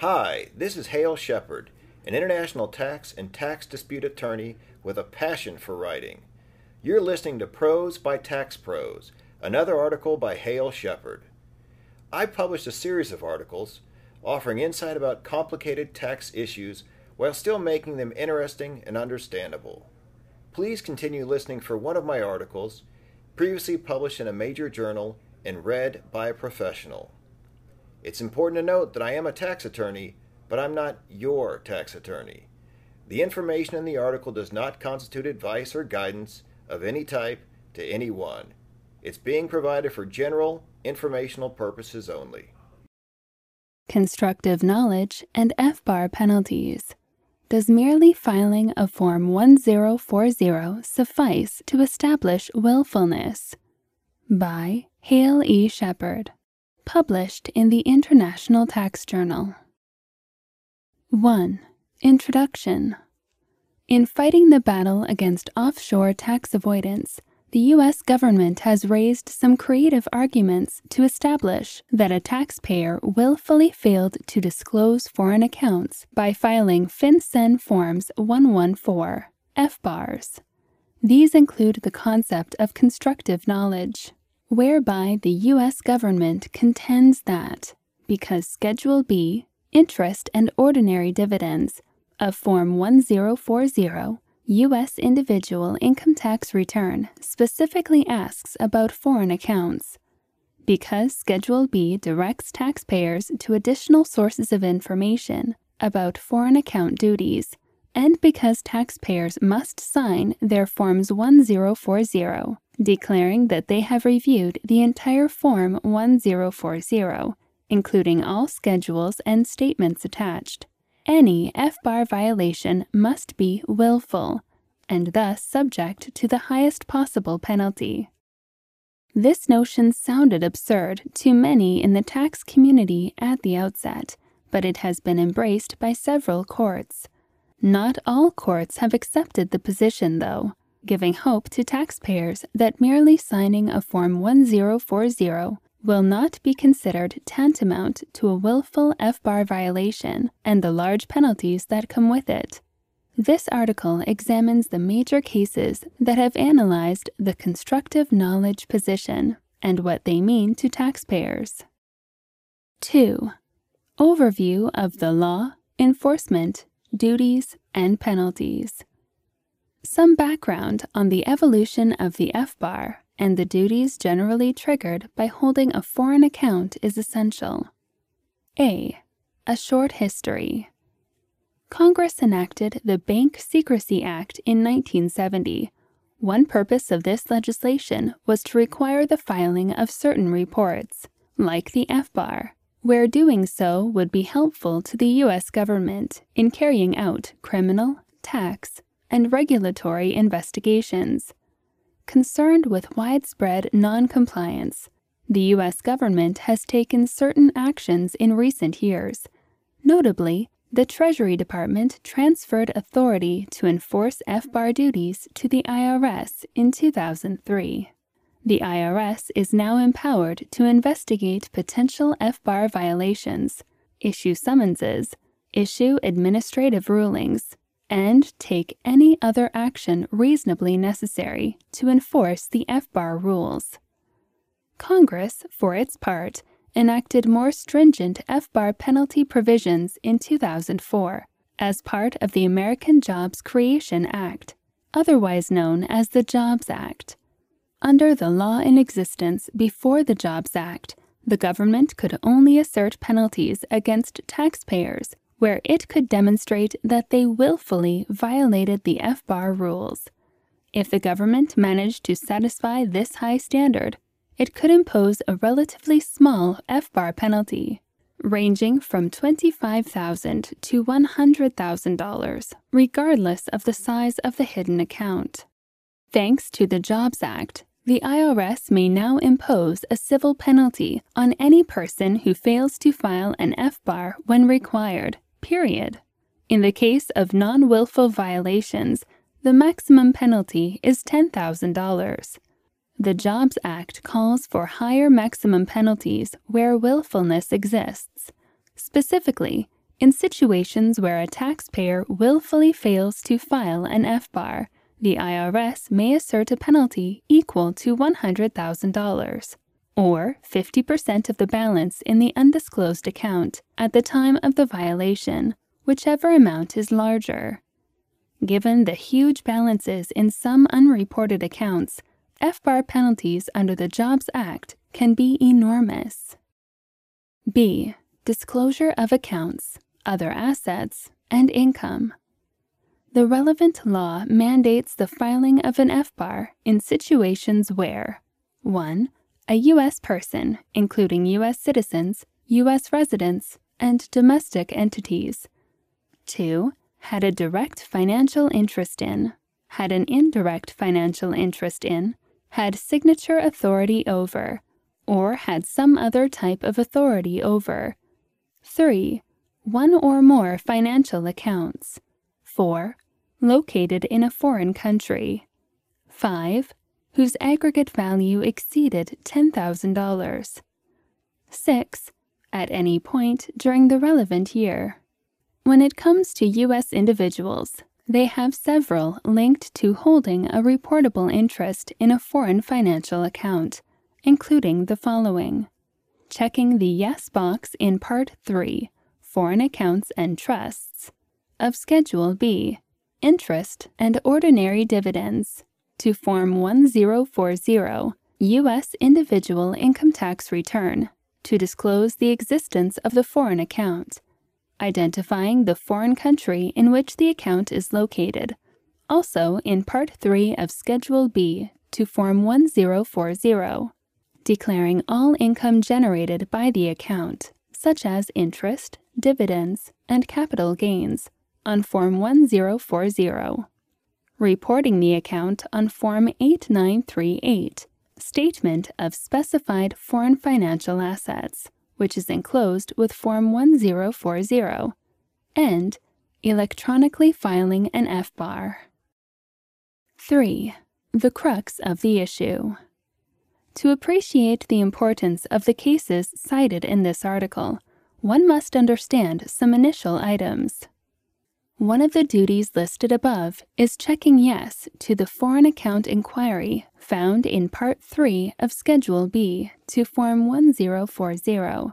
Hi, this is Hale Shepard, an international tax and tax dispute attorney with a passion for writing. You're listening to Prose by Tax Pros, another article by Hale Shepard. I published a series of articles offering insight about complicated tax issues while still making them interesting and understandable. Please continue listening for one of my articles, previously published in a major journal and read by a professional. It's important to note that I am a tax attorney, but I'm not your tax attorney. The information in the article does not constitute advice or guidance of any type to anyone. It's being provided for general, informational purposes only. Constructive knowledge and FBAR penalties. Does merely filing a Form 1040 suffice to establish willfulness? By Hale E. Shepard. Published in the International Tax Journal. 1. Introduction In fighting the battle against offshore tax avoidance, the U.S. government has raised some creative arguments to establish that a taxpayer willfully failed to disclose foreign accounts by filing FinCEN Forms 114, FBARs. These include the concept of constructive knowledge, whereby the U.S. government contends that because Schedule B, interest and ordinary dividends, of Form 1040 U.S. individual income tax return specifically asks about foreign accounts. Because Schedule B directs taxpayers to additional sources of information about foreign account duties, and because taxpayers must sign their Forms 1040, declaring that they have reviewed the entire Form 1040, including all schedules and statements attached any FBAR violation must be willful, and thus subject to the highest possible penalty. This notion sounded absurd to many in the tax community at the outset, but it has been embraced by several courts. Not all courts have accepted the position, though, giving hope to taxpayers that merely signing a Form 1040 will not be considered tantamount to a willful FBAR violation and the large penalties that come with it. This article examines the major cases that have analyzed the constructive knowledge position and what they mean to taxpayers. 2. Overview of the law, enforcement, duties, and penalties. Some background on the evolution of the FBAR and the duties generally triggered by holding a foreign account is essential. A. A short history. Congress enacted the Bank Secrecy Act in 1970. One purpose of this legislation was to require the filing of certain reports, like the FBAR, where doing so would be helpful to the U.S. government in carrying out criminal, tax, and regulatory investigations concerned with widespread noncompliance, the U.S. government has taken certain actions in recent years. Notably, the Treasury Department transferred authority to enforce FBAR duties to the IRS in 2003. The IRS is now empowered to investigate potential FBAR violations, issue summonses, issue administrative rulings, and take any other action reasonably necessary to enforce the FBAR rules. Congress, for its part, enacted more stringent FBAR penalty provisions in 2004 as part of the American Jobs Creation Act, otherwise known as the Jobs Act. Under the law in existence before the Jobs Act, the government could only assert penalties against taxpayers where it could demonstrate that they willfully violated the FBAR rules. If the government managed to satisfy this high standard, it could impose a relatively small FBAR penalty, ranging from 25,000 to $100,000, regardless of the size of the hidden account. Thanks to the Jobs Act, the IRS may now impose a civil penalty on any person who fails to file an FBAR when required period. In the case of non willful violations, the maximum penalty is $10,000. The Jobs Act calls for higher maximum penalties where willfulness exists. Specifically, In situations where a taxpayer willfully fails to file an FBAR, the IRS may assert a penalty equal to $100,000 or 50% of the balance in the undisclosed account at the time of the violation, whichever amount is larger. Given the huge balances in some unreported accounts, FBAR penalties under the Jobs Act can be enormous. B. Disclosure of accounts, other assets, and income. The relevant law mandates the filing of an FBAR in situations where 1 a U.S. person, including U.S. citizens, U.S. residents, and domestic entities. 2. Had a direct financial interest in, had an indirect financial interest in, had signature authority over, or had some other type of authority over. 3. One or more financial accounts. 4. Located in a foreign country. 5 whose aggregate value exceeded $10,000. 6. At any point during the relevant year. When it comes to U.S. individuals, they have several linked to holding a reportable interest in a foreign financial account, including the following checking the Yes box in Part 3, Foreign Accounts and Trusts, of Schedule B, Interest and Ordinary Dividends to Form 1040, U.S. Individual Income Tax Return, to disclose the existence of the foreign account, identifying the foreign country in which the account is located. Also in Part 3 of Schedule B to Form 1040, declaring all income generated by the account, such as interest, dividends, and capital gains, on Form 1040 reporting the account on Form 8938, Statement of Specified Foreign Financial Assets, which is enclosed with Form 1040, and electronically filing an FBAR. 3. The crux of the issue. To appreciate the importance of the cases cited in this article, one must understand some initial items. One of the duties listed above is checking yes to the foreign account inquiry found in Part 3 of Schedule B to Form 1040.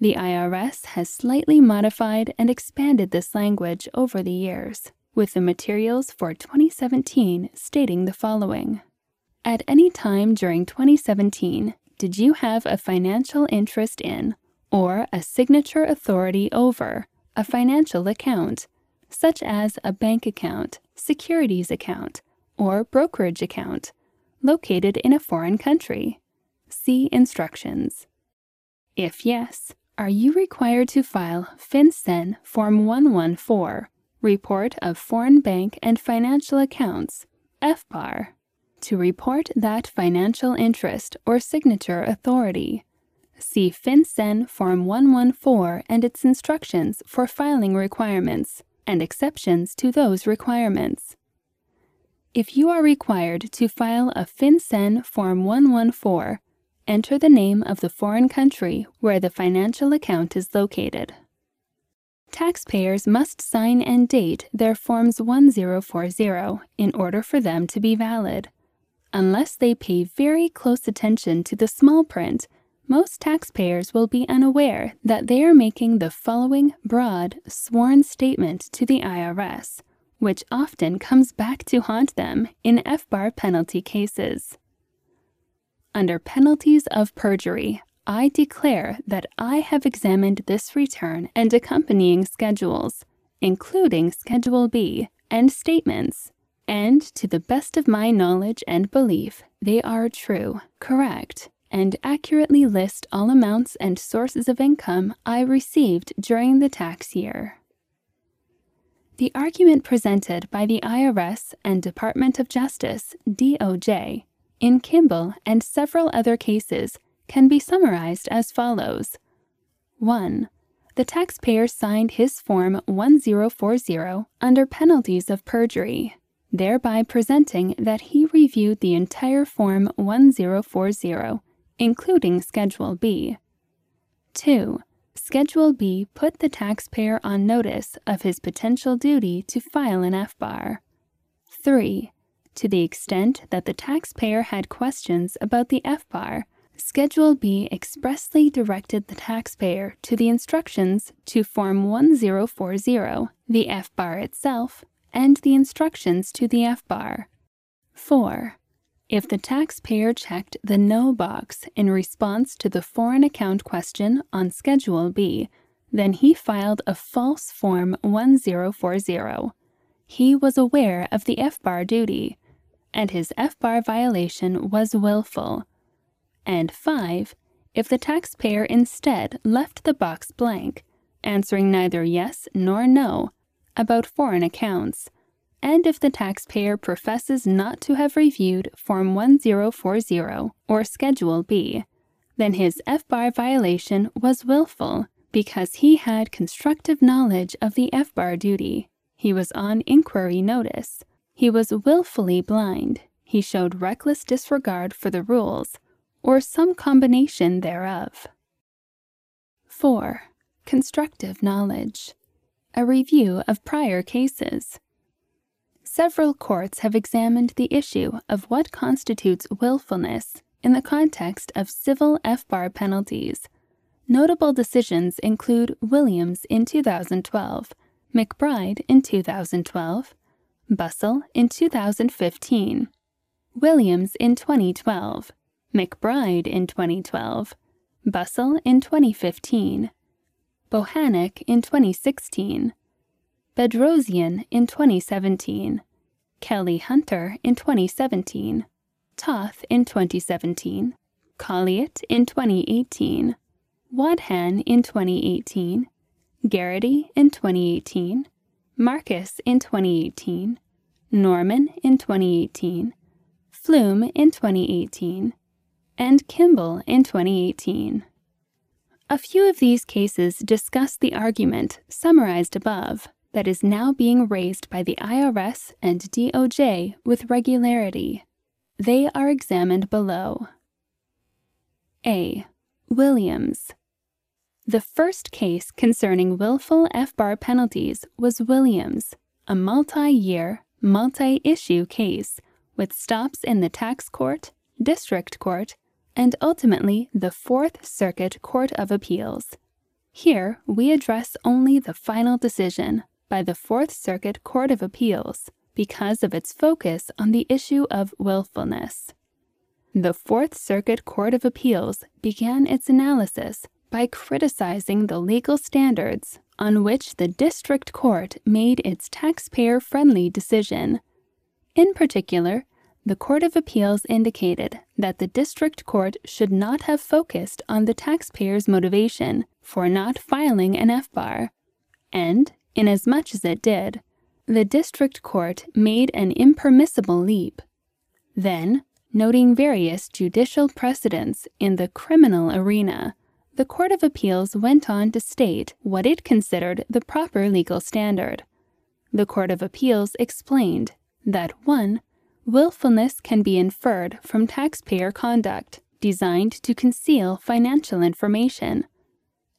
The IRS has slightly modified and expanded this language over the years, with the materials for 2017 stating the following At any time during 2017, did you have a financial interest in, or a signature authority over, a financial account? Such as a bank account, securities account, or brokerage account, located in a foreign country. See instructions. If yes, are you required to file FinCEN Form 114, Report of Foreign Bank and Financial Accounts, FBAR, to report that financial interest or signature authority? See FinCEN Form 114 and its instructions for filing requirements and exceptions to those requirements. If you are required to file a FinCEN Form 114, enter the name of the foreign country where the financial account is located. Taxpayers must sign and date their Forms 1040 in order for them to be valid. Unless they pay very close attention to the small print, most taxpayers will be unaware that they are making the following broad, sworn statement to the IRS, which often comes back to haunt them in FBAR penalty cases. Under penalties of perjury, I declare that I have examined this return and accompanying schedules, including Schedule B, and statements, and to the best of my knowledge and belief, they are true, correct, and accurately list all amounts and sources of income I received during the tax year. The argument presented by the IRS and Department of Justice, DOJ, in Kimble and several other cases can be summarized as follows 1. The taxpayer signed his Form 1040 under penalties of perjury, thereby presenting that he reviewed the entire Form 1040 including Schedule B. 2. Schedule B put the taxpayer on notice of his potential duty to file an FBAR. 3. To the extent that the taxpayer had questions about the FBAR, Schedule B expressly directed the taxpayer to the instructions to Form 1040, the FBAR itself, and the instructions to the FBAR. 4. If the taxpayer checked the No box in response to the foreign account question on Schedule B, then he filed a false Form 1040. He was aware of the FBAR duty, and his FBAR violation was willful. And 5. If the taxpayer instead left the box blank, answering neither yes nor no about foreign accounts, and if the taxpayer professes not to have reviewed Form 1040 or Schedule B, then his FBAR violation was willful because he had constructive knowledge of the FBAR duty. He was on inquiry notice. He was willfully blind. He showed reckless disregard for the rules, or some combination thereof. 4. Constructive knowledge. A review of prior cases several courts have examined the issue of what constitutes willfulness in the context of civil FBAR penalties. Notable decisions include Williams in 2012, McBride in 2012, Bussell in 2015, Williams in 2012, McBride in 2012, Bussell in 2015, Bohanec in 2016, Bedrosian in 2017, Kelly Hunter in 2017, Toth in 2017, Colliot in 2018, Wahdan in 2018, Garrity in 2018, Markus in 2018, Norman in 2018, Flume in 2018, and Kimble in 2018. A few of these cases discuss the argument summarized above that is now being raised by the IRS and DOJ with regularity. They are examined below. A. Williams. The first case concerning willful FBAR penalties was Williams, a multi year, multi issue case with stops in the tax court, district court, and ultimately the Fourth Circuit Court of Appeals. Here, we address only the final decision, by the Fourth Circuit Court of Appeals because of its focus on the issue of willfulness. The Fourth Circuit Court of Appeals began its analysis by criticizing the legal standards on which the district court made its taxpayer friendly decision. In particular, the Court of Appeals indicated that the district court should not have focused on the taxpayer's motivation for not filing an FBAR, and Inasmuch as it did, the district court made an impermissible leap. Then, noting various judicial precedents in the criminal arena, the Court of Appeals went on to state what it considered the proper legal standard. The Court of Appeals explained that 1. Willfulness can be inferred from taxpayer conduct designed to conceal financial information,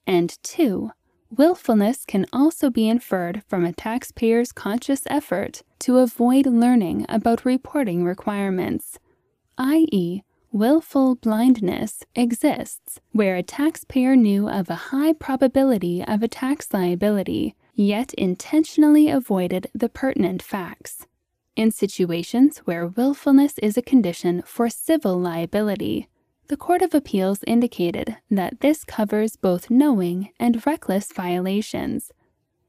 and 2 Willfulness can also be inferred from a taxpayer's conscious effort to avoid learning about reporting requirements, i.e., willful blindness exists where a taxpayer knew of a high probability of a tax liability, yet intentionally avoided the pertinent facts. In situations where willfulness is a condition for civil liability, the Court of Appeals indicated that this covers both knowing and reckless violations.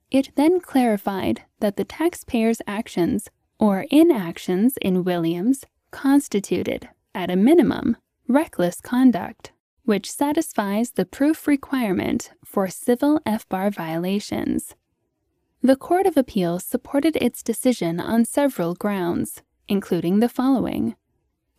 It then clarified that the taxpayer's actions or inactions in Williams constituted, at a minimum, reckless conduct, which satisfies the proof requirement for civil FBAR violations. The Court of Appeals supported its decision on several grounds, including the following.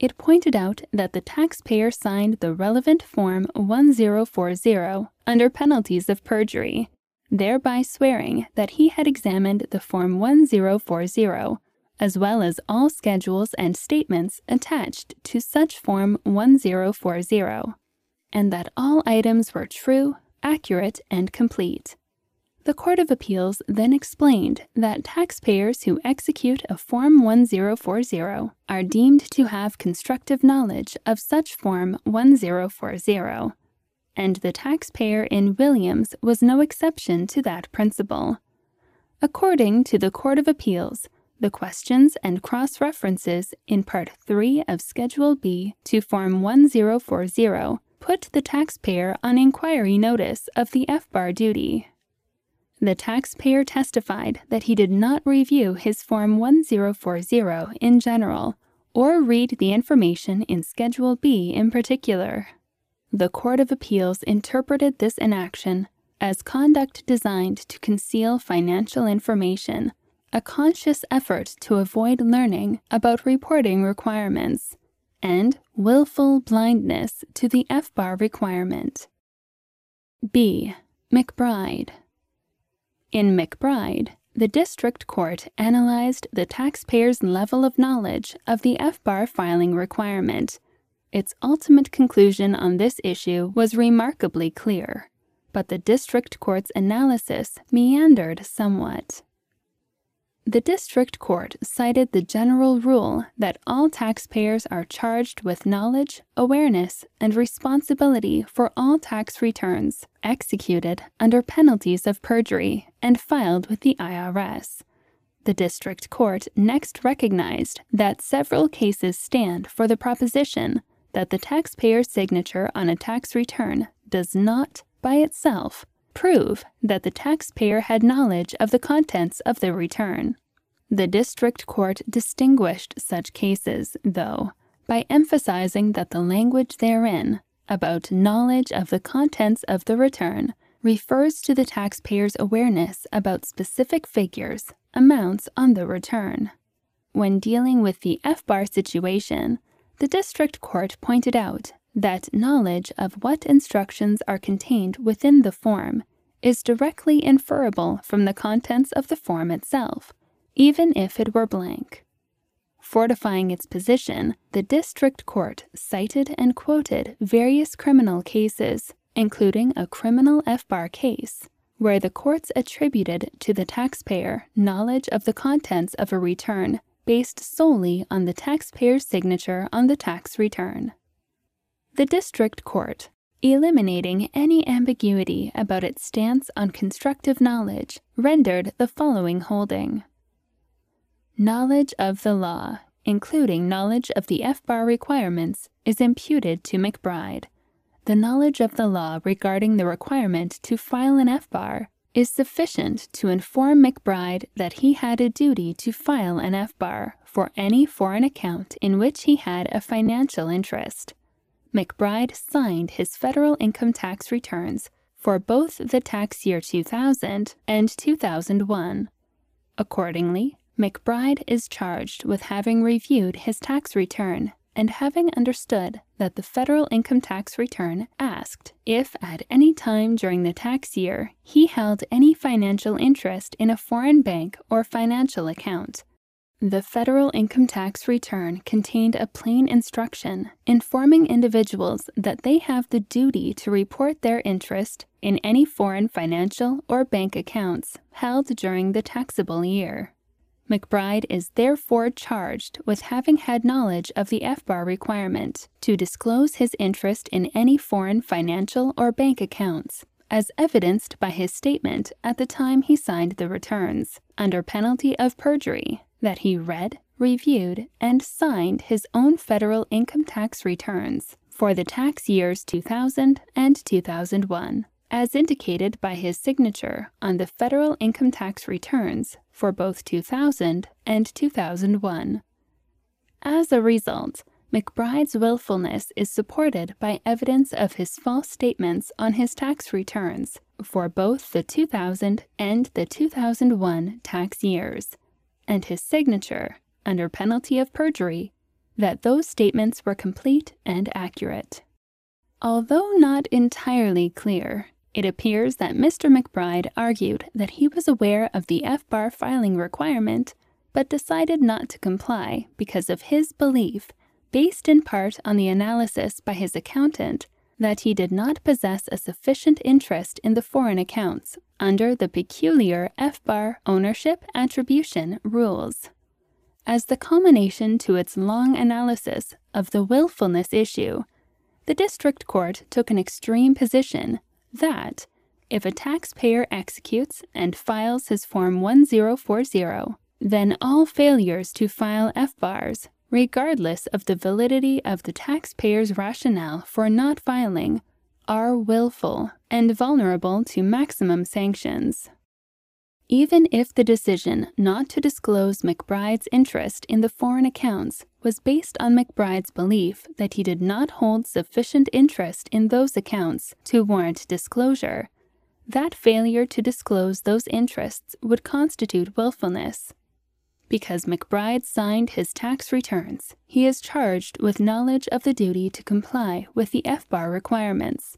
It pointed out that the taxpayer signed the relevant Form 1040 under penalties of perjury, thereby swearing that he had examined the Form 1040 as well as all schedules and statements attached to such Form 1040, and that all items were true, accurate and complete. The Court of Appeals then explained that taxpayers who execute a Form 1040 are deemed to have constructive knowledge of such Form 1040, and the taxpayer in Williams was no exception to that principle. According to the Court of Appeals, the questions and cross references in Part 3 of Schedule B to Form 1040 put the taxpayer on inquiry notice of the FBAR duty. The taxpayer testified that he did not review his Form 1040 in general or read the information in Schedule B in particular. The Court of Appeals interpreted this inaction as conduct designed to conceal financial information, a conscious effort to avoid learning about reporting requirements, and willful blindness to the FBAR requirement. B. McBride in McBride, the district court analyzed the taxpayer's level of knowledge of the FBAR filing requirement. Its ultimate conclusion on this issue was remarkably clear, but the district court's analysis meandered somewhat. The district court cited the general rule that all taxpayers are charged with knowledge, awareness, and responsibility for all tax returns executed under penalties of perjury and filed with the IRS. The district court next recognized that several cases stand for the proposition that the taxpayer's signature on a tax return does not, by itself, prove that the taxpayer had knowledge of the contents of the return. The district court distinguished such cases, though, by emphasizing that the language therein about knowledge of the contents of the return refers to the taxpayer's awareness about specific figures, amounts on the return. When dealing with the FBAR situation, the district court pointed out that knowledge of what instructions are contained within the form is directly inferable from the contents of the form itself, even if it were blank. Fortifying its position, the district court cited and quoted various criminal cases, including a criminal FBAR case, where the courts attributed to the taxpayer knowledge of the contents of a return based solely on the taxpayer's signature on the tax return. The district court, eliminating any ambiguity about its stance on constructive knowledge, rendered the following holding. Knowledge of the law, including knowledge of the FBAR requirements, is imputed to McBride. The knowledge of the law regarding the requirement to file an FBAR is sufficient to inform McBride that he had a duty to file an FBAR for any foreign account in which he had a financial interest. McBride signed his federal income tax returns for both the tax year 2000 and 2001. Accordingly, McBride is charged with having reviewed his tax return and having understood that the federal income tax return asked if at any time during the tax year he held any financial interest in a foreign bank or financial account the federal income tax return contained a plain instruction informing individuals that they have the duty to report their interest in any foreign financial or bank accounts held during the taxable year. McBride is therefore charged with having had knowledge of the FBAR requirement to disclose his interest in any foreign financial or bank accounts, as evidenced by his statement at the time he signed the returns, under penalty of perjury, that he read, reviewed, and signed his own federal income tax returns for the tax years 2000 and 2001, as indicated by his signature on the federal income tax returns for both 2000 and 2001. As a result, McBride's willfulness is supported by evidence of his false statements on his tax returns for both the 2000 and the 2001 tax years, and his signature, under penalty of perjury, that those statements were complete and accurate. Although not entirely clear, it appears that Mr. McBride argued that he was aware of the FBAR filing requirement, but decided not to comply because of his belief, based in part on the analysis by his accountant, that he did not possess a sufficient interest in the foreign accounts under the peculiar FBAR ownership attribution rules. As the culmination to its long analysis of the willfulness issue, the district court took an extreme position that if a taxpayer executes and files his Form 1040, then all failures to file FBARs, regardless of the validity of the taxpayer's rationale for not filing, are willful and vulnerable to maximum sanctions. Even if the decision not to disclose McBride's interest in the foreign accounts was based on McBride's belief that he did not hold sufficient interest in those accounts to warrant disclosure, that failure to disclose those interests would constitute willfulness. Because McBride signed his tax returns, he is charged with knowledge of the duty to comply with the FBAR requirements.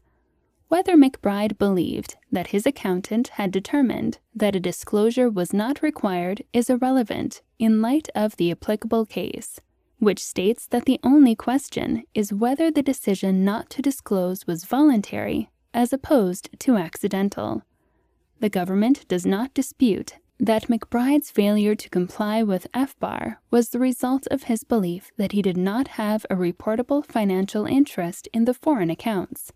Whether McBride believed that his accountant had determined that a disclosure was not required is irrelevant in light of the applicable case, which states that the only question is whether the decision not to disclose was voluntary as opposed to accidental. The government does not dispute that McBride's failure to comply with FBAR was the result of his belief that he did not have a reportable financial interest in the foreign accounts.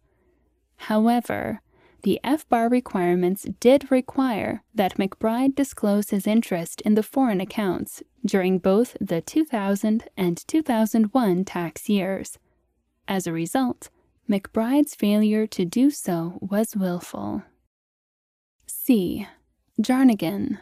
However, the FBAR requirements did require that McBride disclose his interest in the foreign accounts during both the 2000 and 2001 tax years. As a result, McBride's failure to do so was willful. C. Jarnagin.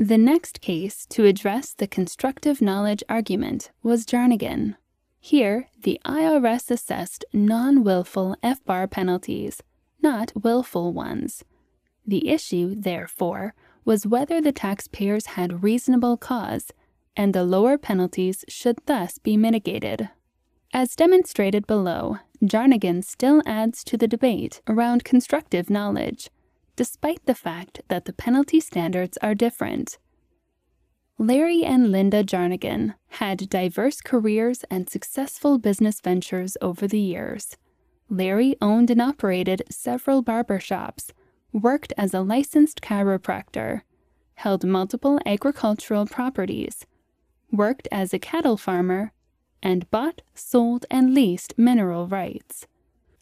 The next case to address the constructive knowledge argument was Jarnagin. Here, the IRS assessed non willful FBAR penalties, not willful ones. The issue, therefore, was whether the taxpayers had reasonable cause, and the lower penalties should thus be mitigated. As demonstrated below, Jarnagin still adds to the debate around constructive knowledge, despite the fact that the penalty standards are different. Larry and Linda Jarnagin had diverse careers and successful business ventures over the years. Larry owned and operated several barber shops, worked as a licensed chiropractor, held multiple agricultural properties, worked as a cattle farmer, and bought, sold, and leased mineral rights.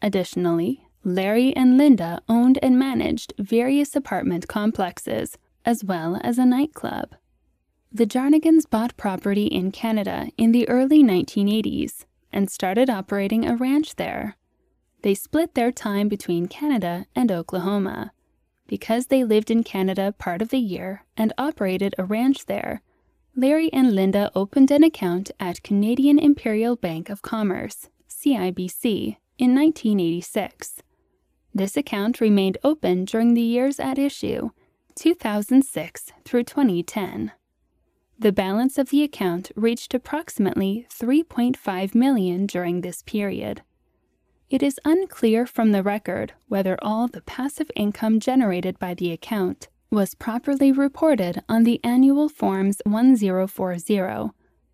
Additionally, Larry and Linda owned and managed various apartment complexes, as well as a nightclub. The Jarnagins bought property in Canada in the early 1980s and started operating a ranch there. They split their time between Canada and Oklahoma. Because they lived in Canada part of the year and operated a ranch there, Larry and Linda opened an account at Canadian Imperial Bank of Commerce, CIBC, in 1986. This account remained open during the years at issue, 2006 through 2010. The balance of the account reached approximately 3.5 million during this period. It is unclear from the record whether all the passive income generated by the account was properly reported on the annual Forms 1040,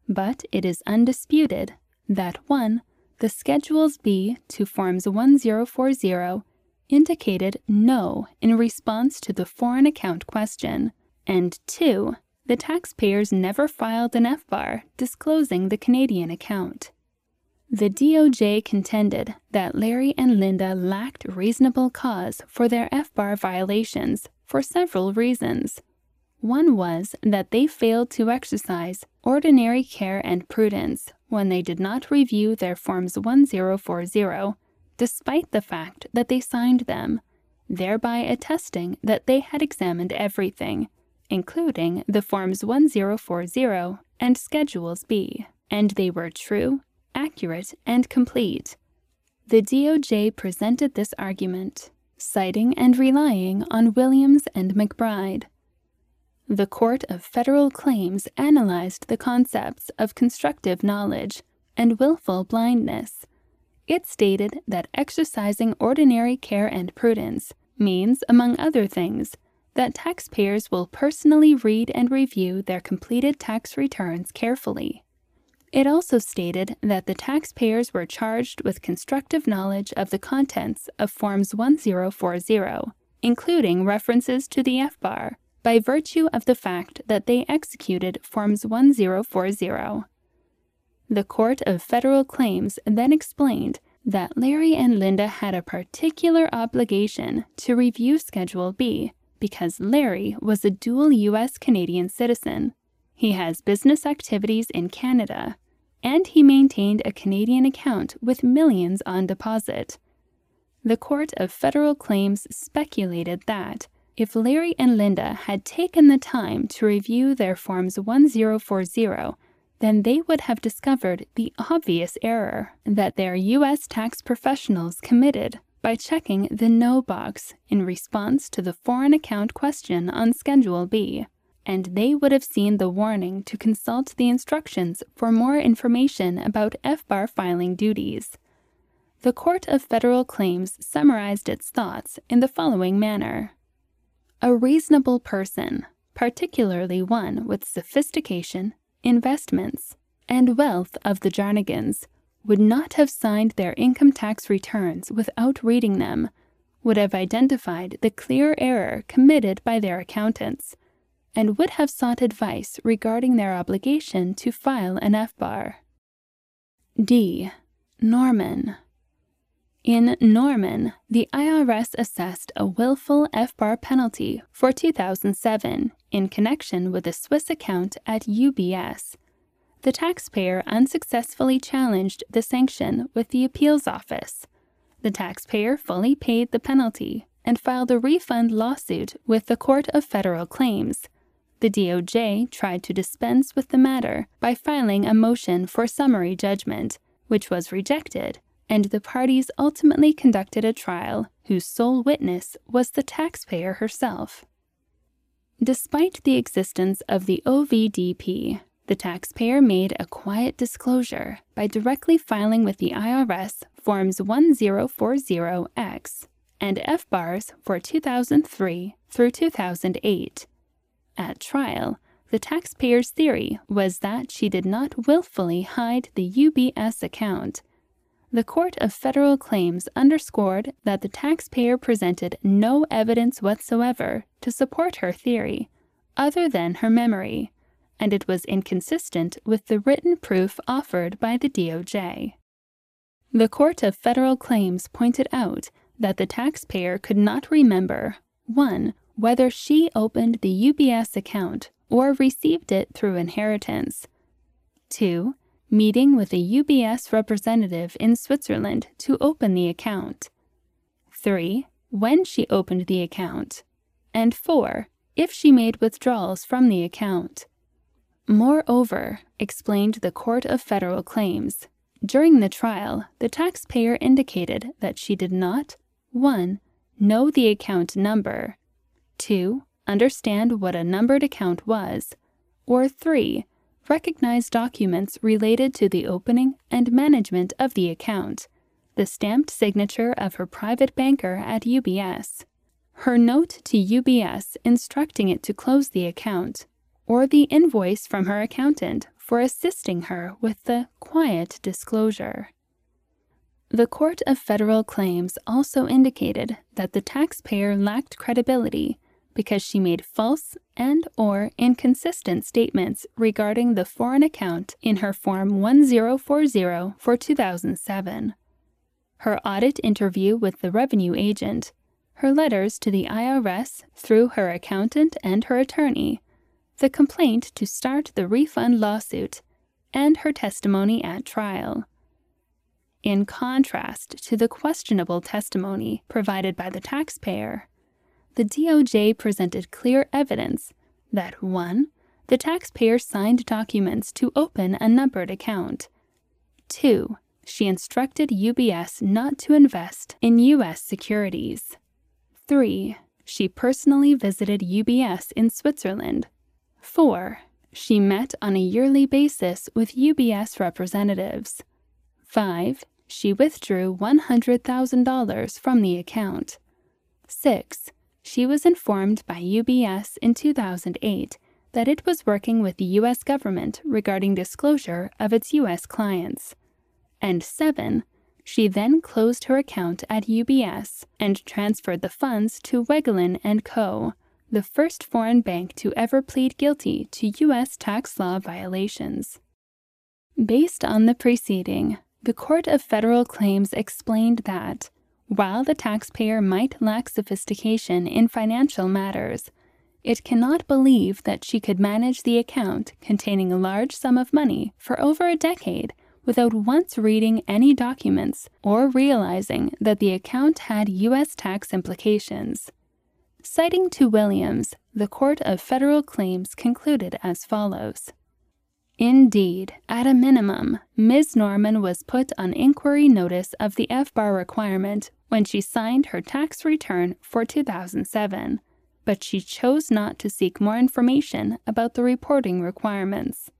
but it is undisputed that 1. The Schedules B to Forms 1040 indicated no in response to the foreign account question, and 2 the taxpayers never filed an FBAR disclosing the Canadian account. The DOJ contended that Larry and Linda lacked reasonable cause for their FBAR violations for several reasons. One was that they failed to exercise ordinary care and prudence when they did not review their Forms 1040, despite the fact that they signed them, thereby attesting that they had examined everything including the Forms 1040 and Schedules B, and they were true, accurate, and complete. The DOJ presented this argument, citing and relying on Williams and McBride. The Court of Federal Claims analyzed the concepts of constructive knowledge and willful blindness. It stated that exercising ordinary care and prudence means, among other things, that taxpayers will personally read and review their completed tax returns carefully. It also stated that the taxpayers were charged with constructive knowledge of the contents of Forms 1040, including references to the FBAR, by virtue of the fact that they executed Forms 1040. The Court of Federal Claims then explained that Larry and Linda had a particular obligation to review Schedule B because Larry was a dual U.S. Canadian citizen. He has business activities in Canada, and he maintained a Canadian account with millions on deposit. The Court of Federal Claims speculated that if Larry and Linda had taken the time to review their Forms 1040 then they would have discovered the obvious error that their U.S. tax professionals committed by checking the No box in response to the foreign account question on Schedule B, and they would have seen the warning to consult the instructions for more information about FBAR filing duties. The Court of Federal Claims summarized its thoughts in the following manner A reasonable person, particularly one with sophistication investments, and wealth of the Jarnagins would not have signed their income tax returns without reading them, would have identified the clear error committed by their accountants, and would have sought advice regarding their obligation to file an FBAR. D. Norman. In Norman, the IRS assessed a willful FBAR penalty for 2007 in connection with a Swiss account at UBS. The taxpayer unsuccessfully challenged the sanction with the appeals office. The taxpayer fully paid the penalty and filed a refund lawsuit with the Court of Federal Claims. The DOJ tried to dispense with the matter by filing a motion for summary judgment, which was rejected and the parties ultimately conducted a trial whose sole witness was the taxpayer herself. Despite the existence of the OVDP, the taxpayer made a quiet disclosure by directly filing with the IRS Forms 1040X and FBARs for 2003 through 2008. At trial, the taxpayer's theory was that she did not willfully hide the UBS account the Court of Federal Claims underscored that the taxpayer presented no evidence whatsoever to support her theory, other than her memory, and it was inconsistent with the written proof offered by the DOJ. The Court of Federal Claims pointed out that the taxpayer could not remember 1. whether she opened the UBS account or received it through inheritance, 2 meeting with a UBS representative in Switzerland to open the account. 3. When she opened the account. And 4. If she made withdrawals from the account. Moreover, explained the Court of Federal Claims, during the trial, the taxpayer indicated that she did not 1. Know the account number, 2. Understand what a numbered account was, or 3 recognize documents related to the opening and management of the account, the stamped signature of her private banker at UBS, her note to UBS instructing it to close the account, or the invoice from her accountant for assisting her with the quiet disclosure. The Court of Federal Claims also indicated that the taxpayer lacked credibility because she made false and or inconsistent statements regarding the foreign account in her form 1040 for 2007 her audit interview with the revenue agent. Her letters to the IRS through her accountant and her attorney. The complaint to start the refund lawsuit and her testimony at trial. In contrast to the questionable testimony provided by the taxpayer the DOJ presented clear evidence that 1. The taxpayer signed documents to open a numbered account. 2. She instructed UBS not to invest in U.S. securities. 3. She personally visited UBS in Switzerland. 4. She met on a yearly basis with UBS representatives. 5. She withdrew $100,000 from the account. 6 she was informed by UBS in 2008 that it was working with the U.S. government regarding disclosure of its U.S. clients. And 7. She then closed her account at UBS and transferred the funds to Wegelin and Co., the first foreign bank to ever plead guilty to U.S. tax law violations. Based on the preceding, the Court of Federal Claims explained that, while the taxpayer might lack sophistication in financial matters, it cannot believe that she could manage the account containing a large sum of money for over a decade without once reading any documents or realizing that the account had U.S. tax implications. Citing to Williams, the Court of Federal Claims concluded as follows Indeed, at a minimum, Ms. Norman was put on inquiry notice of the FBAR requirement when she signed her tax return for 2007 but she chose not to seek more information about the reporting requirements.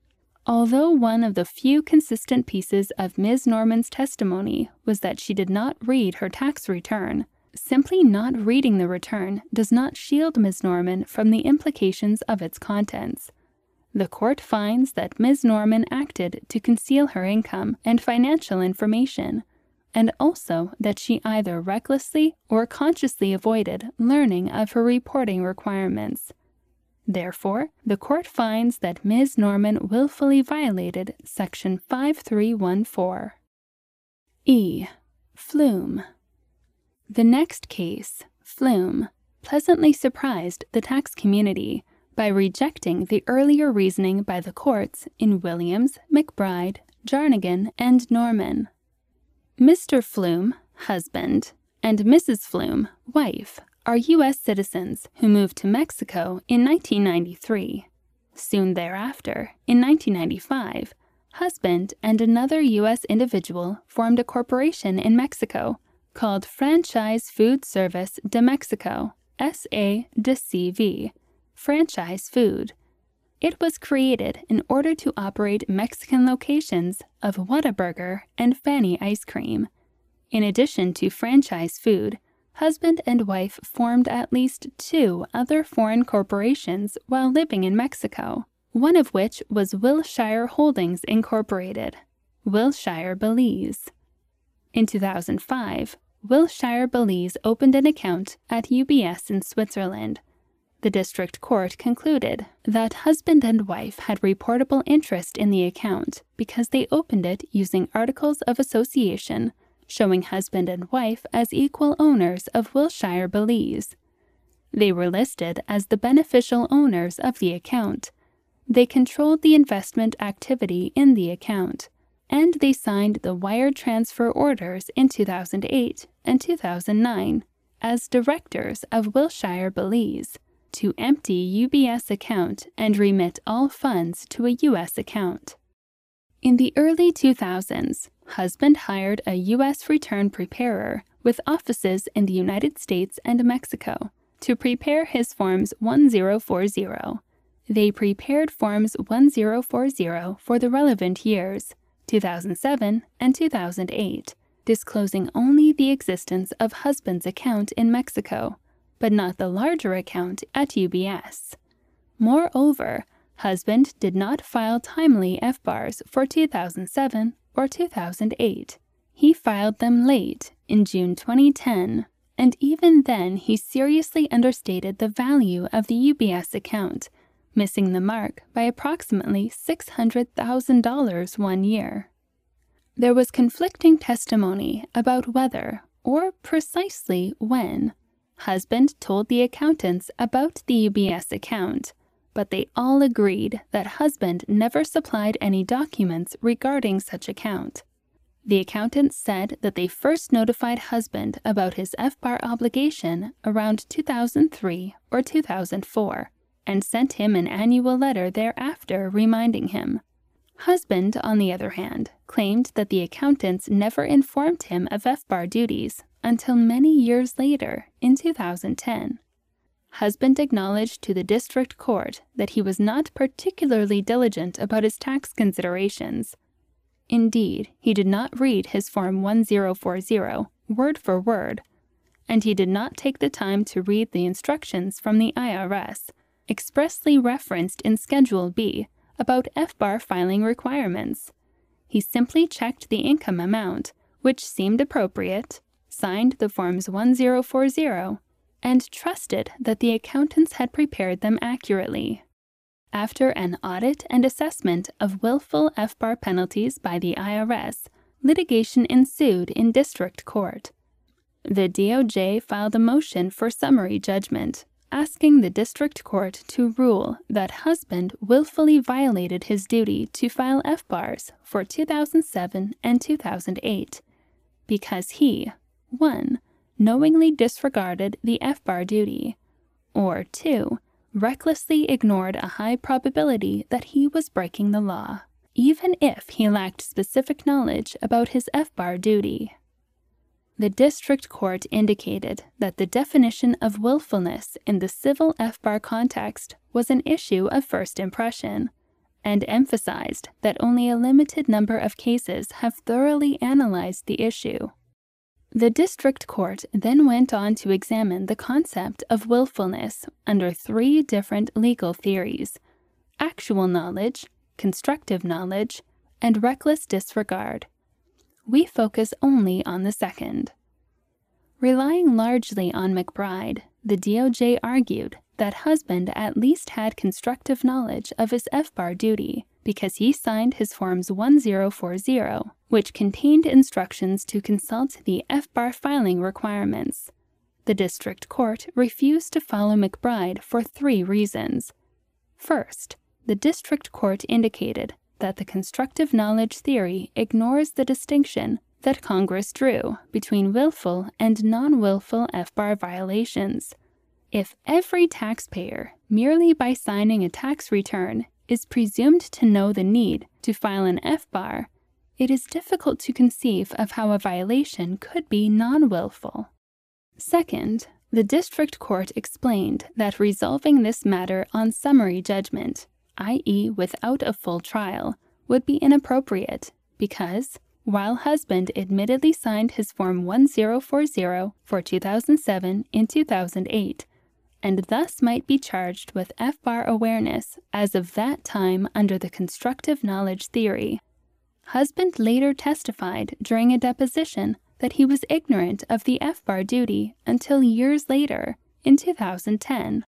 Although one of the few consistent pieces of Ms. Norman's testimony was that she did not read her tax return, simply not reading the return does not shield Ms. Norman from the implications of its contents. The court finds that Ms. Norman acted to conceal her income and financial information and also that she either recklessly or consciously avoided learning of her reporting requirements. Therefore, the court finds that Ms. Norman willfully violated Section 5314. E. Flume. The next case, Flume, pleasantly surprised the tax community by rejecting the earlier reasoning by the courts in Williams, McBride, Jarnagin, and Norman. Mr. Flume, husband, and Mrs. Flume, wife, are U.S. citizens who moved to Mexico in 1993. Soon thereafter, in 1995, husband and another U.S. individual formed a corporation in Mexico called Franchise Food Service de Mexico, SA de CV, Franchise Food it was created in order to operate Mexican locations of Whataburger and Fanny Ice Cream. In addition to franchise food, husband and wife formed at least two other foreign corporations while living in Mexico, one of which was Wilshire Holdings Incorporated, Wilshire, Belize. In 2005, Wilshire Belize opened an account at UBS in Switzerland the district court concluded that husband and wife had reportable interest in the account because they opened it using articles of association showing husband and wife as equal owners of Wilshire Belize. They were listed as the beneficial owners of the account. They controlled the investment activity in the account, and they signed the wire transfer orders in 2008 and 2009 as directors of Wilshire Belize to empty UBS account and remit all funds to a US account. In the early 2000s, husband hired a US return preparer with offices in the United States and Mexico to prepare his Forms 1040. They prepared Forms 1040 for the relevant years, 2007 and 2008, disclosing only the existence of husband's account in Mexico but not the larger account at UBS. Moreover, husband did not file timely FBARs for 2007 or 2008. He filed them late in June 2010, and even then he seriously understated the value of the UBS account, missing the mark by approximately $600,000 one year. There was conflicting testimony about whether, or precisely when, Husband told the accountants about the UBS account, but they all agreed that husband never supplied any documents regarding such account. The accountants said that they first notified husband about his FBAR obligation around 2003 or 2004 and sent him an annual letter thereafter reminding him. Husband, on the other hand, claimed that the accountants never informed him of FBAR duties until many years later, in 2010. Husband acknowledged to the district court that he was not particularly diligent about his tax considerations. Indeed, he did not read his Form 1040 word for word, and he did not take the time to read the instructions from the IRS, expressly referenced in Schedule B about FBAR filing requirements. He simply checked the income amount, which seemed appropriate, signed the Forms 1040, and trusted that the accountants had prepared them accurately. After an audit and assessment of willful FBAR penalties by the IRS, litigation ensued in district court. The DOJ filed a motion for summary judgment, asking the district court to rule that husband willfully violated his duty to file FBARs for 2007 and 2008 because he 1. knowingly disregarded the FBAR duty, or 2. recklessly ignored a high probability that he was breaking the law even if he lacked specific knowledge about his FBAR duty. The district court indicated that the definition of willfulness in the civil FBAR context was an issue of first impression, and emphasized that only a limited number of cases have thoroughly analyzed the issue. The district court then went on to examine the concept of willfulness under three different legal theories actual knowledge, constructive knowledge, and reckless disregard. We focus only on the second. Relying largely on McBride, the DOJ argued that husband at least had constructive knowledge of his FBAR duty because he signed his Forms 1040, which contained instructions to consult the FBAR filing requirements. The district court refused to follow McBride for three reasons. First, the district court indicated that the constructive knowledge theory ignores the distinction that Congress drew between willful and non willful FBAR violations. If every taxpayer, merely by signing a tax return, is presumed to know the need to file an FBAR, it is difficult to conceive of how a violation could be non willful. Second, the district court explained that resolving this matter on summary judgment i.e., without a full trial, would be inappropriate because, while husband admittedly signed his Form 1040 for 2007 in 2008, and thus might be charged with FBAR awareness as of that time under the constructive knowledge theory. Husband later testified during a deposition that he was ignorant of the FBAR duty until years later, in 2010.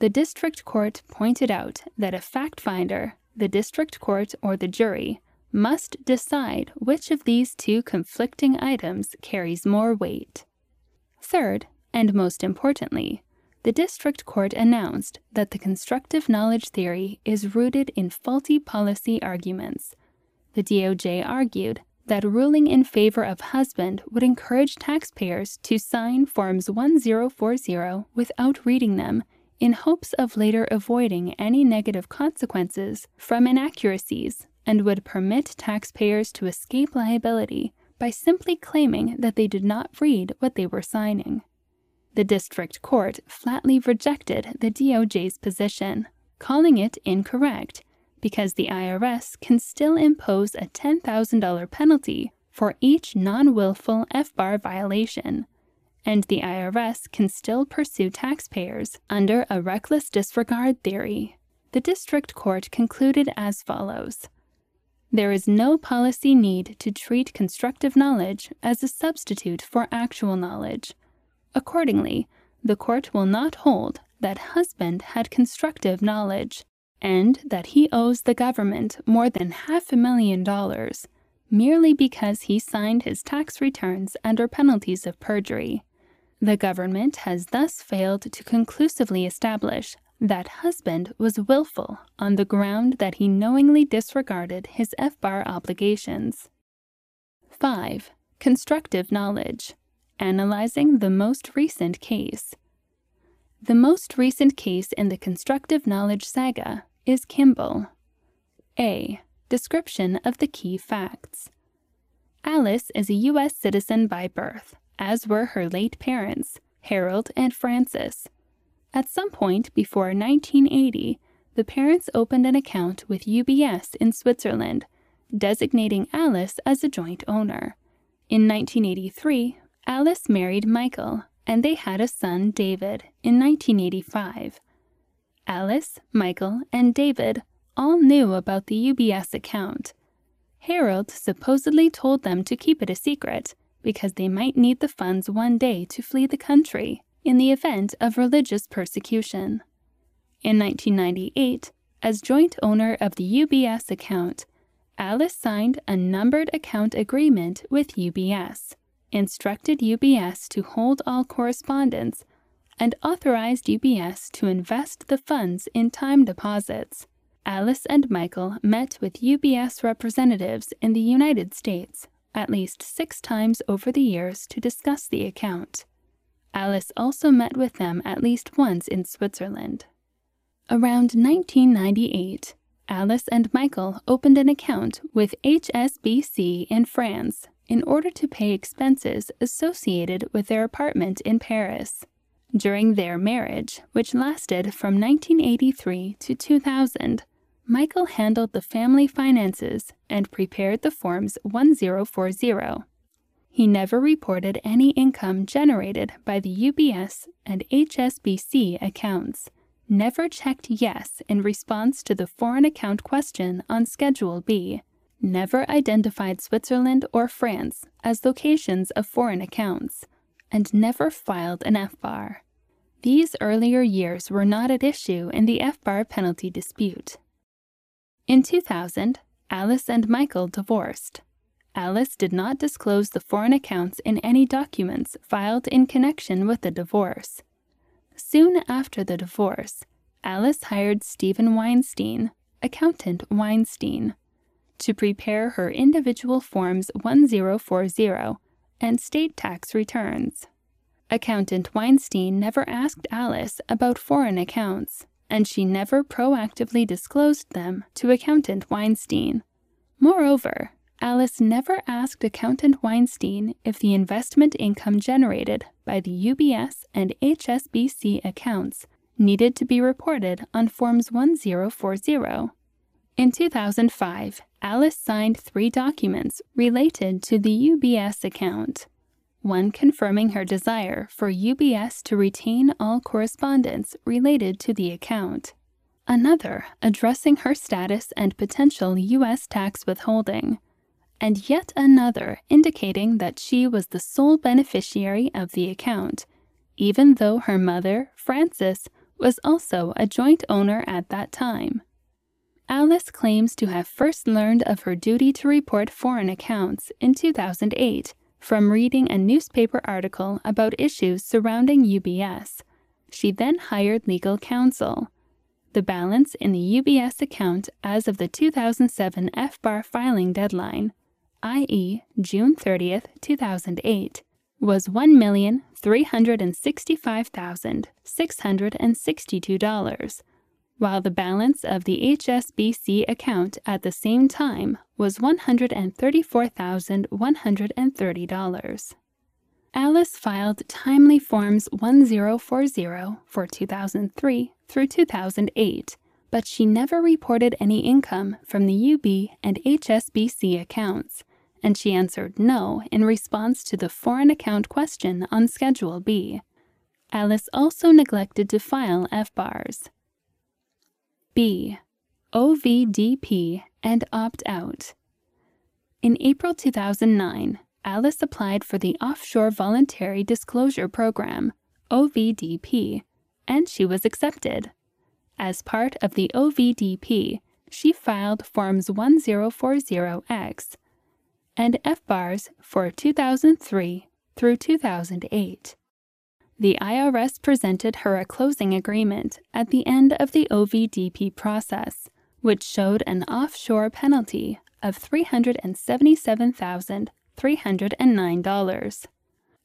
The district court pointed out that a fact finder, the district court or the jury, must decide which of these two conflicting items carries more weight. Third, and most importantly, the district court announced that the constructive knowledge theory is rooted in faulty policy arguments. The DOJ argued that ruling in favor of husband would encourage taxpayers to sign Forms 1040 without reading them in hopes of later avoiding any negative consequences from inaccuracies and would permit taxpayers to escape liability by simply claiming that they did not read what they were signing. The district court flatly rejected the DOJ's position, calling it incorrect because the IRS can still impose a $10,000 penalty for each non willful FBAR violation and the IRS can still pursue taxpayers under a reckless disregard theory. The district court concluded as follows There is no policy need to treat constructive knowledge as a substitute for actual knowledge. Accordingly, the court will not hold that husband had constructive knowledge and that he owes the government more than half a million dollars merely because he signed his tax returns under penalties of perjury. The government has thus failed to conclusively establish that husband was willful on the ground that he knowingly disregarded his FBAR obligations. 5. Constructive knowledge. Analyzing the most recent case. The most recent case in the constructive knowledge saga is Kimble. A. Description of the key facts. Alice is a U.S. citizen by birth as were her late parents, Harold and Frances. At some point before 1980, the parents opened an account with UBS in Switzerland, designating Alice as a joint owner. In 1983, Alice married Michael, and they had a son, David, in 1985. Alice, Michael, and David all knew about the UBS account. Harold supposedly told them to keep it a secret because they might need the funds one day to flee the country in the event of religious persecution. In 1998, as joint owner of the UBS account, Alice signed a numbered account agreement with UBS, instructed UBS to hold all correspondence, and authorized UBS to invest the funds in time deposits. Alice and Michael met with UBS representatives in the United States at least six times over the years to discuss the account. Alice also met with them at least once in Switzerland. Around 1998, Alice and Michael opened an account with HSBC in France in order to pay expenses associated with their apartment in Paris. During their marriage, which lasted from 1983 to 2000, Michael handled the family finances and prepared the Forms 1040. He never reported any income generated by the UBS and HSBC accounts never checked yes in response to the foreign account question on Schedule B, never identified Switzerland or France as locations of foreign accounts, and never filed an FBAR. These earlier years were not at issue in the FBAR penalty dispute. In 2000, Alice and Michael divorced. Alice did not disclose the foreign accounts in any documents filed in connection with the divorce. Soon after the divorce, Alice hired Stephen Weinstein, accountant Weinstein, to prepare her individual Forms 1040 and state tax returns. Accountant Weinstein never asked Alice about foreign accounts, and she never proactively disclosed them to Accountant Weinstein. Moreover, Alice never asked Accountant Weinstein if the investment income generated by the UBS and HSBC accounts needed to be reported on Forms 1040. In 2005, Alice signed three documents related to the UBS account. One confirming her desire for UBS to retain all correspondence related to the account. Another addressing her status and potential U.S. tax withholding and yet another indicating that she was the sole beneficiary of the account, even though her mother, Frances, was also a joint owner at that time. Alice claims to have first learned of her duty to report foreign accounts in 2008 from reading a newspaper article about issues surrounding UBS. She then hired legal counsel. The balance in the UBS account as of the 2007 FBAR filing deadline i.e., June 30th, 2008, was $1,365,662, while the balance of the HSBC account at the same time was $134,130. Alice filed timely Forms 1040 for 2003 through 2008, but she never reported any income from the UB and HSBC accounts and she answered no in response to the foreign account question on Schedule B. Alice also neglected to file FBARs. OVDP and opt out. In April 2009, Alice applied for the Offshore Voluntary Disclosure Program, OVDP, and she was accepted. As part of the OVDP, she filed Forms 1040X and FBARs for 2003 through 2008. The IRS presented her a closing agreement at the end of the OVDP process, which showed an offshore penalty of $377,309.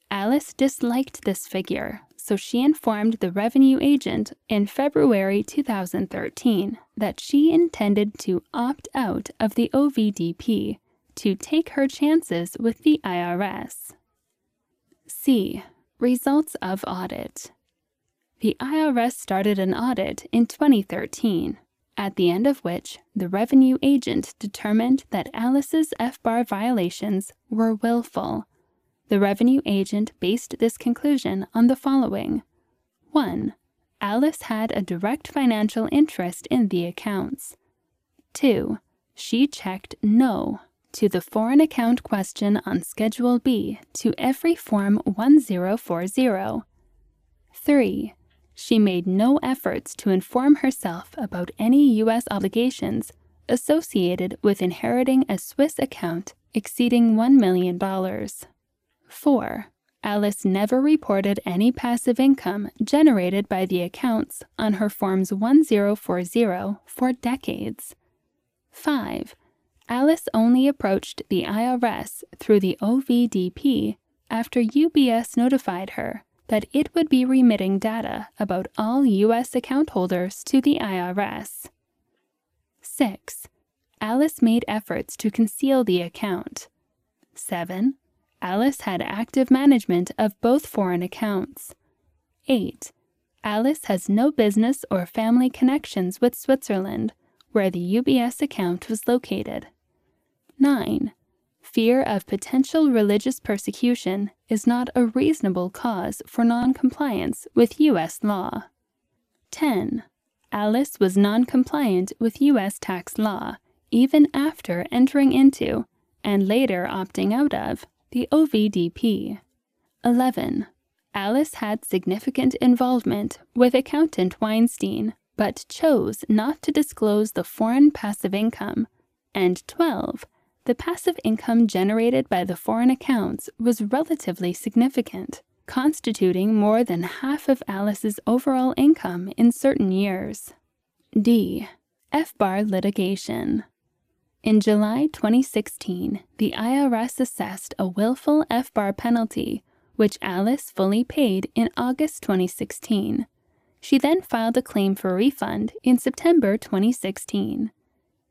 Alice disliked this figure, so she informed the revenue agent in February 2013 that she intended to opt out of the OVDP to take her chances with the IRS. C. Results of Audit The IRS started an audit in 2013, at the end of which the revenue agent determined that Alice's FBAR violations were willful. The revenue agent based this conclusion on the following 1. Alice had a direct financial interest in the accounts. 2. She checked No to the foreign account question on Schedule B to every Form 1040. 3. She made no efforts to inform herself about any U.S. obligations associated with inheriting a Swiss account exceeding $1 million. 4. Alice never reported any passive income generated by the accounts on her Forms 1040 for decades. 5. Alice only approached the IRS through the OVDP after UBS notified her that it would be remitting data about all U.S. account holders to the IRS. 6. Alice made efforts to conceal the account. 7. Alice had active management of both foreign accounts. 8. Alice has no business or family connections with Switzerland, where the UBS account was located. 9. Fear of potential religious persecution is not a reasonable cause for noncompliance with U.S. law. 10. Alice was noncompliant with U.S. tax law even after entering into and later opting out of the OVDP. 11. Alice had significant involvement with accountant Weinstein, but chose not to disclose the foreign passive income. And 12. The passive income generated by the foreign accounts was relatively significant, constituting more than half of Alice's overall income in certain years. D. FBAR litigation. In July 2016, the IRS assessed a willful FBAR penalty, which Alice fully paid in August 2016. She then filed a claim for refund in September 2016.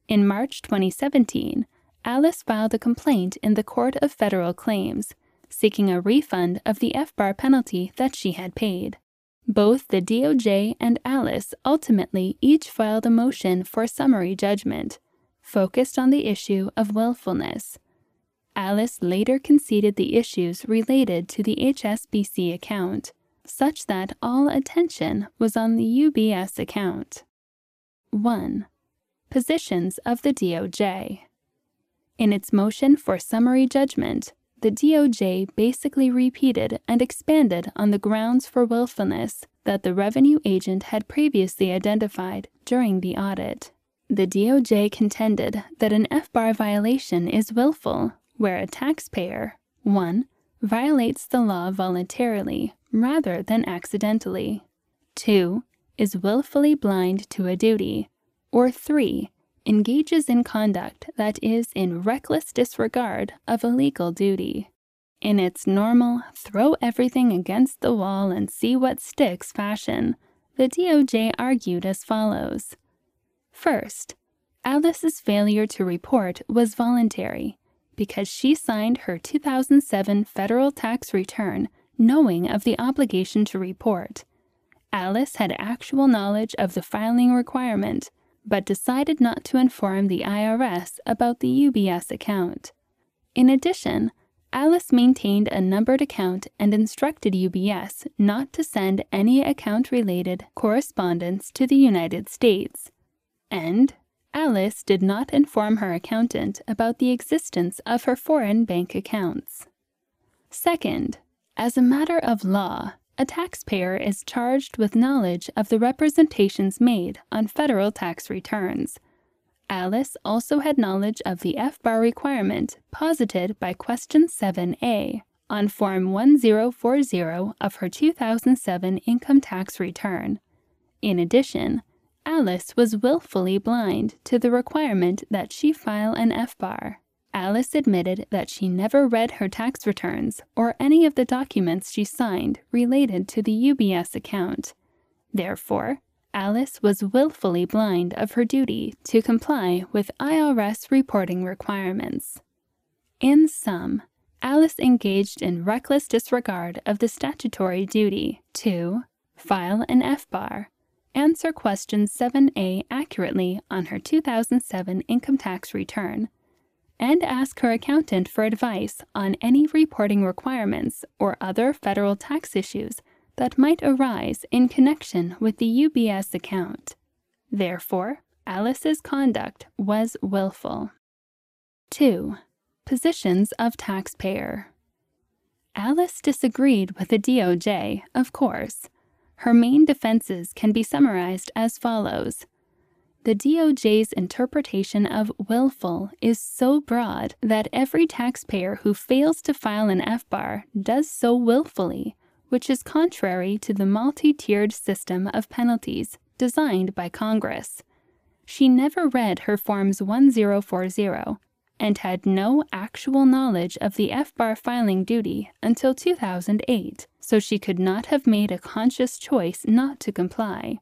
In March 2017, Alice filed a complaint in the Court of Federal Claims, seeking a refund of the FBAR penalty that she had paid. Both the DOJ and Alice ultimately each filed a motion for summary judgment, focused on the issue of willfulness. Alice later conceded the issues related to the HSBC account, such that all attention was on the UBS account. 1. Positions of the DOJ. In its motion for summary judgment, the DOJ basically repeated and expanded on the grounds for willfulness that the revenue agent had previously identified during the audit. The DOJ contended that an FBAR violation is willful, where a taxpayer 1. violates the law voluntarily rather than accidentally, 2. is willfully blind to a duty, or 3. Engages in conduct that is in reckless disregard of a legal duty. In its normal, throw everything against the wall and see what sticks fashion, the DOJ argued as follows. First, Alice's failure to report was voluntary because she signed her 2007 federal tax return knowing of the obligation to report. Alice had actual knowledge of the filing requirement, but decided not to inform the IRS about the UBS account. In addition, Alice maintained a numbered account and instructed UBS not to send any account related correspondence to the United States and Alice did not inform her accountant about the existence of her foreign bank accounts. Second, as a matter of law, a taxpayer is charged with knowledge of the representations made on federal tax returns. Alice also had knowledge of the FBAR requirement posited by Question 7A on Form 1040 of her 2007 income tax return. In addition, Alice was willfully blind to the requirement that she file an FBAR. Alice admitted that she never read her tax returns or any of the documents she signed related to the UBS account. Therefore, Alice was willfully blind of her duty to comply with IRS reporting requirements. In sum, Alice engaged in reckless disregard of the statutory duty to file an FBAR answer question 7A accurately on her 2007 income tax return, and ask her accountant for advice on any reporting requirements or other federal tax issues that might arise in connection with the UBS account. Therefore, Alice's conduct was willful. 2. Positions of taxpayer. Alice disagreed with the DOJ, of course. Her main defenses can be summarized as follows. The DOJ's interpretation of willful is so broad that every taxpayer who fails to file an FBAR does so willfully, which is contrary to the multi tiered system of penalties designed by Congress. She never read her Forms 1040 and had no actual knowledge of the FBAR filing duty until 2008, so she could not have made a conscious choice not to comply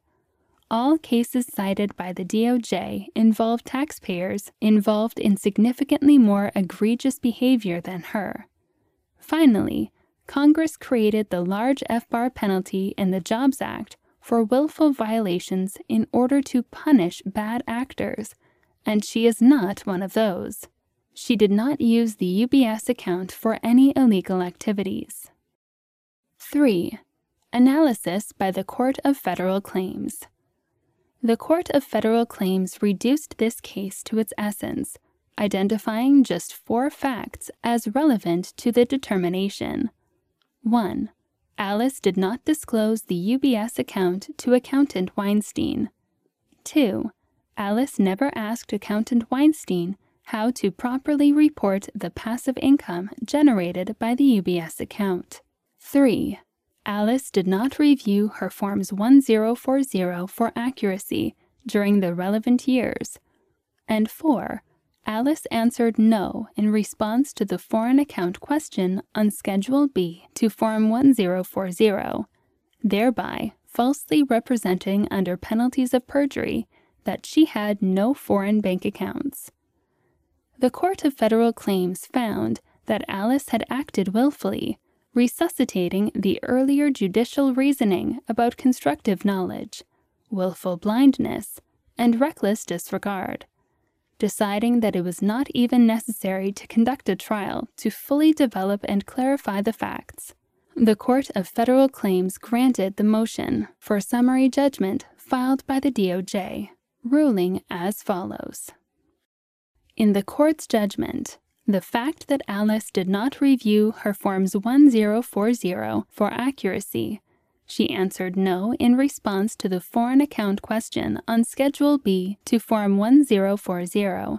all cases cited by the DOJ involve taxpayers involved in significantly more egregious behavior than her. Finally, Congress created the large FBAR penalty in the Jobs Act for willful violations in order to punish bad actors, and she is not one of those. She did not use the UBS account for any illegal activities. 3. Analysis by the Court of Federal Claims. The Court of Federal Claims reduced this case to its essence, identifying just four facts as relevant to the determination. 1. Alice did not disclose the UBS account to Accountant Weinstein. 2. Alice never asked Accountant Weinstein how to properly report the passive income generated by the UBS account. 3. Alice did not review her Forms 1040 for accuracy during the relevant years. And 4. Alice answered no in response to the foreign account question on Schedule B to Form 1040, thereby falsely representing under penalties of perjury that she had no foreign bank accounts. The Court of Federal Claims found that Alice had acted willfully resuscitating the earlier judicial reasoning about constructive knowledge, willful blindness, and reckless disregard, deciding that it was not even necessary to conduct a trial to fully develop and clarify the facts. The Court of Federal Claims granted the motion for summary judgment filed by the DOJ, ruling as follows. In the court's judgment, the fact that Alice did not review her Forms 1040 for accuracy. She answered no in response to the foreign account question on Schedule B to Form 1040,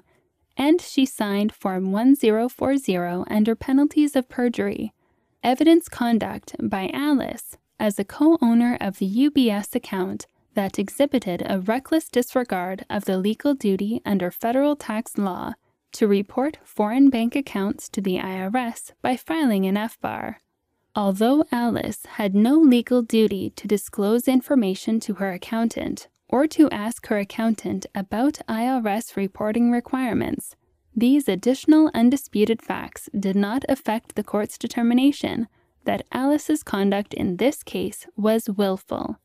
and she signed Form 1040 under penalties of perjury. Evidence conduct by Alice as a co owner of the UBS account that exhibited a reckless disregard of the legal duty under federal tax law to report foreign bank accounts to the IRS by filing an FBAR. Although Alice had no legal duty to disclose information to her accountant or to ask her accountant about IRS reporting requirements, these additional undisputed facts did not affect the court's determination that Alice's conduct in this case was willful.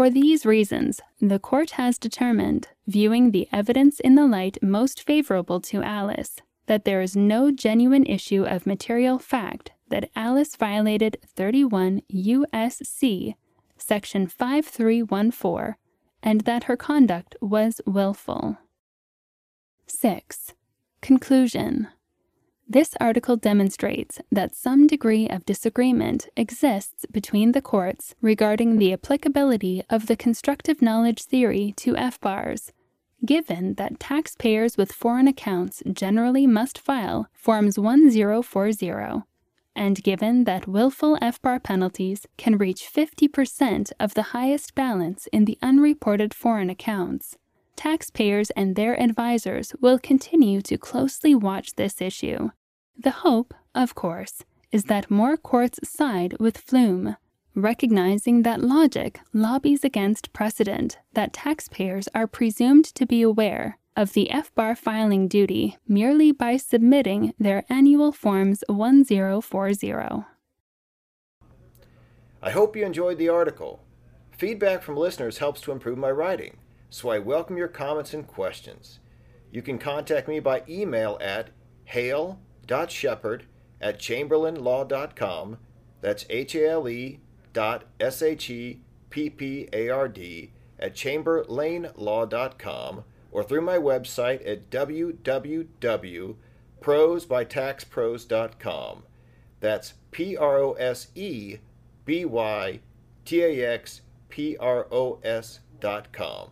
For these reasons, the court has determined, viewing the evidence in the light most favorable to Alice, that there is no genuine issue of material fact that Alice violated 31 U.S.C. section 5314 and that her conduct was willful. 6. Conclusion this article demonstrates that some degree of disagreement exists between the courts regarding the applicability of the constructive knowledge theory to FBARs, given that taxpayers with foreign accounts generally must file Forms 1040, and given that willful FBAR penalties can reach 50% of the highest balance in the unreported foreign accounts taxpayers and their advisors will continue to closely watch this issue. The hope, of course, is that more courts side with Flume, recognizing that logic lobbies against precedent that taxpayers are presumed to be aware of the FBAR filing duty merely by submitting their annual Forms 1040. I hope you enjoyed the article. Feedback from listeners helps to improve my writing, so I welcome your comments and questions. You can contact me by email at hale.sheppard at chamberlainlaw.com. That's H A L E chamber.sheppard at chamberlainlaw.com or through my website at www.prosebytaxpros.com. That's P R O S E B Y T A X P R O S dot com.